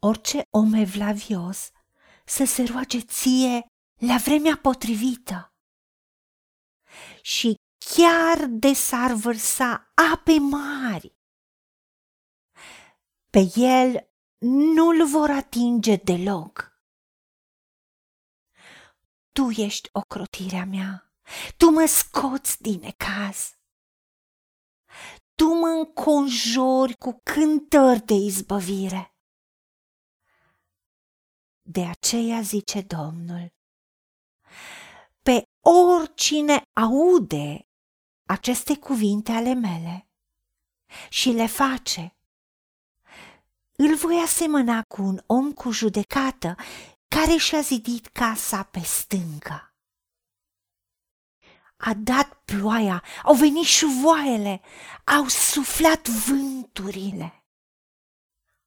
orice om evlavios să se roage ție la vremea potrivită. Și chiar de s-ar vărsa ape mari, pe el nu-l vor atinge deloc. Tu ești ocrotirea mea, tu mă scoți din ecaz. Tu mă înconjori cu cântări de izbăvire. De aceea zice Domnul, pe oricine aude aceste cuvinte ale mele și le face, îl voi asemăna cu un om cu judecată care și-a zidit casa pe stâncă. A dat ploaia, au venit șuvoaiele, au suflat vânturile,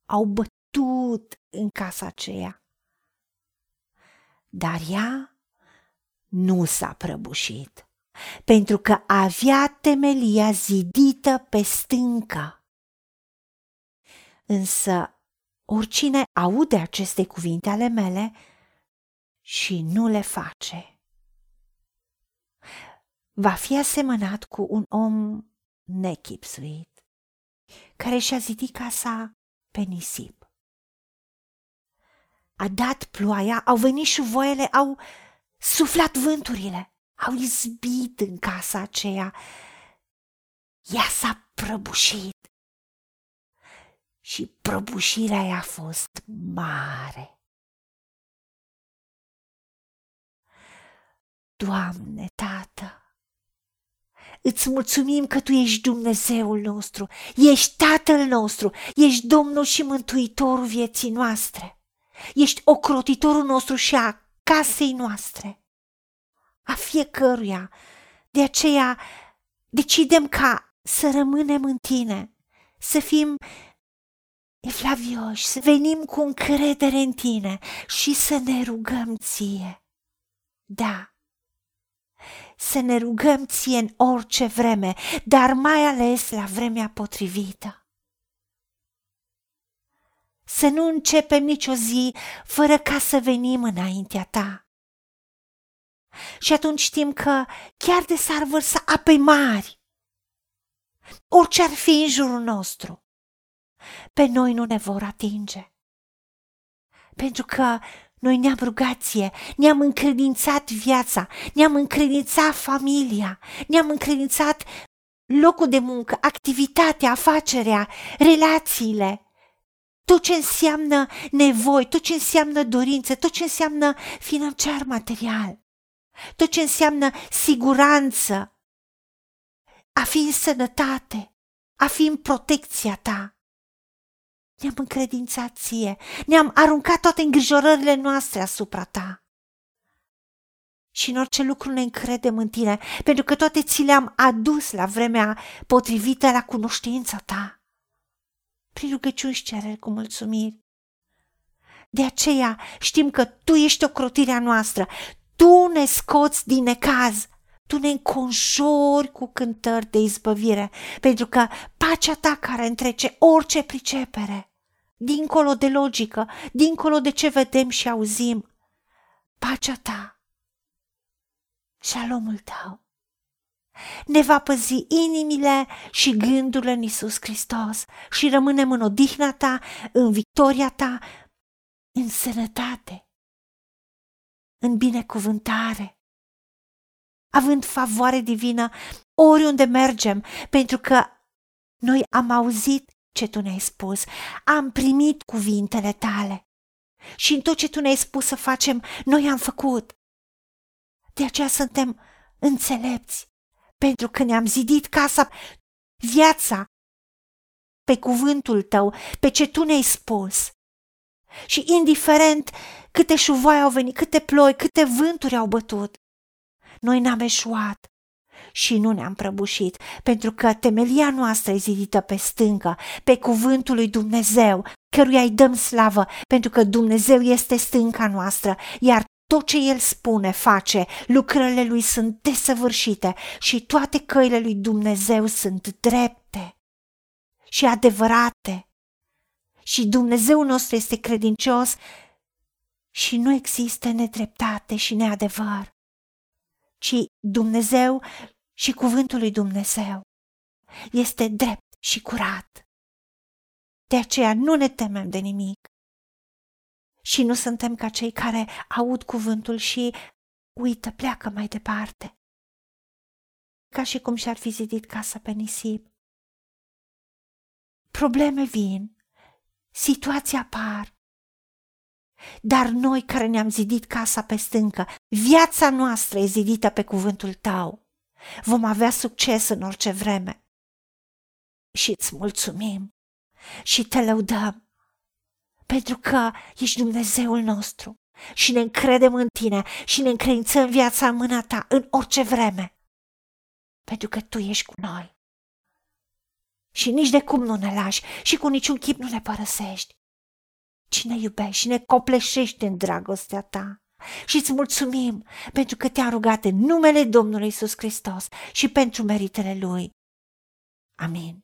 au bătut în casa aceea. Dar ea nu s-a prăbușit, pentru că avea temelia zidită pe stâncă. Însă oricine aude aceste cuvinte ale mele și nu le face, va fi asemănat cu un om nechipsuit, care și-a zidit casa pe nisip. A dat ploaia, au venit șuvoaiele, au suflat vânturile, au izbit în casa aceea. Ea s-a prăbușit și prăbușirea i-a fost mare. Doamne, Tată, îți mulțumim că Tu ești Dumnezeul nostru, ești Tatăl nostru, ești Domnul și Mântuitorul vieții noastre, ești ocrotitorul nostru și a casei noastre, a fiecăruia. De aceea decidem ca să rămânem în Tine, să fim evlavioși, să venim cu încredere în Tine și să ne rugăm Ție. Da, să ne rugăm Ție în orice vreme, dar mai ales la vremea potrivită să nu începem nicio zi fără ca să venim înaintea ta. Și atunci știm că chiar de s-ar vărsa ape mari, orice ar fi în jurul nostru, pe noi nu ne vor atinge. Pentru că noi ne-am rugat ție, ne-am încredințat viața, ne-am încredințat familia, ne-am încredințat locul de muncă, activitatea, afacerea, relațiile, tot ce înseamnă nevoi, tot ce înseamnă dorințe, tot ce înseamnă financiar material, tot ce înseamnă siguranță, a fi în sănătate, a fi în protecția ta. Ne-am încredințat ție, ne-am aruncat toate îngrijorările noastre asupra ta. Și în orice lucru ne încredem în tine, pentru că toate ți le-am adus la vremea potrivită la cunoștința ta prin rugăciuni și cereri cu mulțumiri. De aceea știm că Tu ești ocrotirea noastră, Tu ne scoți din necaz, Tu ne înconjori cu cântări de izbăvire, pentru că pacea Ta care întrece orice pricepere, dincolo de logică, dincolo de ce vedem și auzim, pacea Ta, șalomul Tău ne va păzi inimile și gândurile în Isus Hristos și rămânem în odihna ta, în victoria ta, în sănătate, în binecuvântare, având favoare divină oriunde mergem, pentru că noi am auzit ce tu ne-ai spus, am primit cuvintele tale. Și în tot ce tu ne-ai spus să facem, noi am făcut. De aceea suntem înțelepți pentru că ne-am zidit casa, viața, pe cuvântul tău, pe ce tu ne-ai spus. Și indiferent câte șuvoi au venit, câte ploi, câte vânturi au bătut, noi n-am eșuat și nu ne-am prăbușit, pentru că temelia noastră e zidită pe stâncă, pe cuvântul lui Dumnezeu, căruia îi dăm slavă, pentru că Dumnezeu este stânca noastră, iar tot ce El spune, face, lucrările Lui sunt desăvârșite și toate căile Lui Dumnezeu sunt drepte și adevărate și Dumnezeu nostru este credincios și nu există nedreptate și neadevăr, ci Dumnezeu și cuvântul lui Dumnezeu este drept și curat. De aceea nu ne temem de nimic. Și nu suntem ca cei care aud cuvântul și uită, pleacă mai departe. Ca și cum și-ar fi zidit casa pe nisip. Probleme vin, situații apar, dar noi care ne-am zidit casa pe stâncă, viața noastră e zidită pe cuvântul tău. Vom avea succes în orice vreme. Și îți mulțumim și te lăudăm pentru că ești Dumnezeul nostru și ne încredem în tine și ne încredințăm viața în mâna ta în orice vreme. Pentru că tu ești cu noi. Și nici de cum nu ne lași și cu niciun chip nu ne părăsești. Cine iubești și ne copleșești în dragostea ta. Și îți mulțumim pentru că te-am rugat în numele Domnului Isus Hristos și pentru meritele Lui. Amin.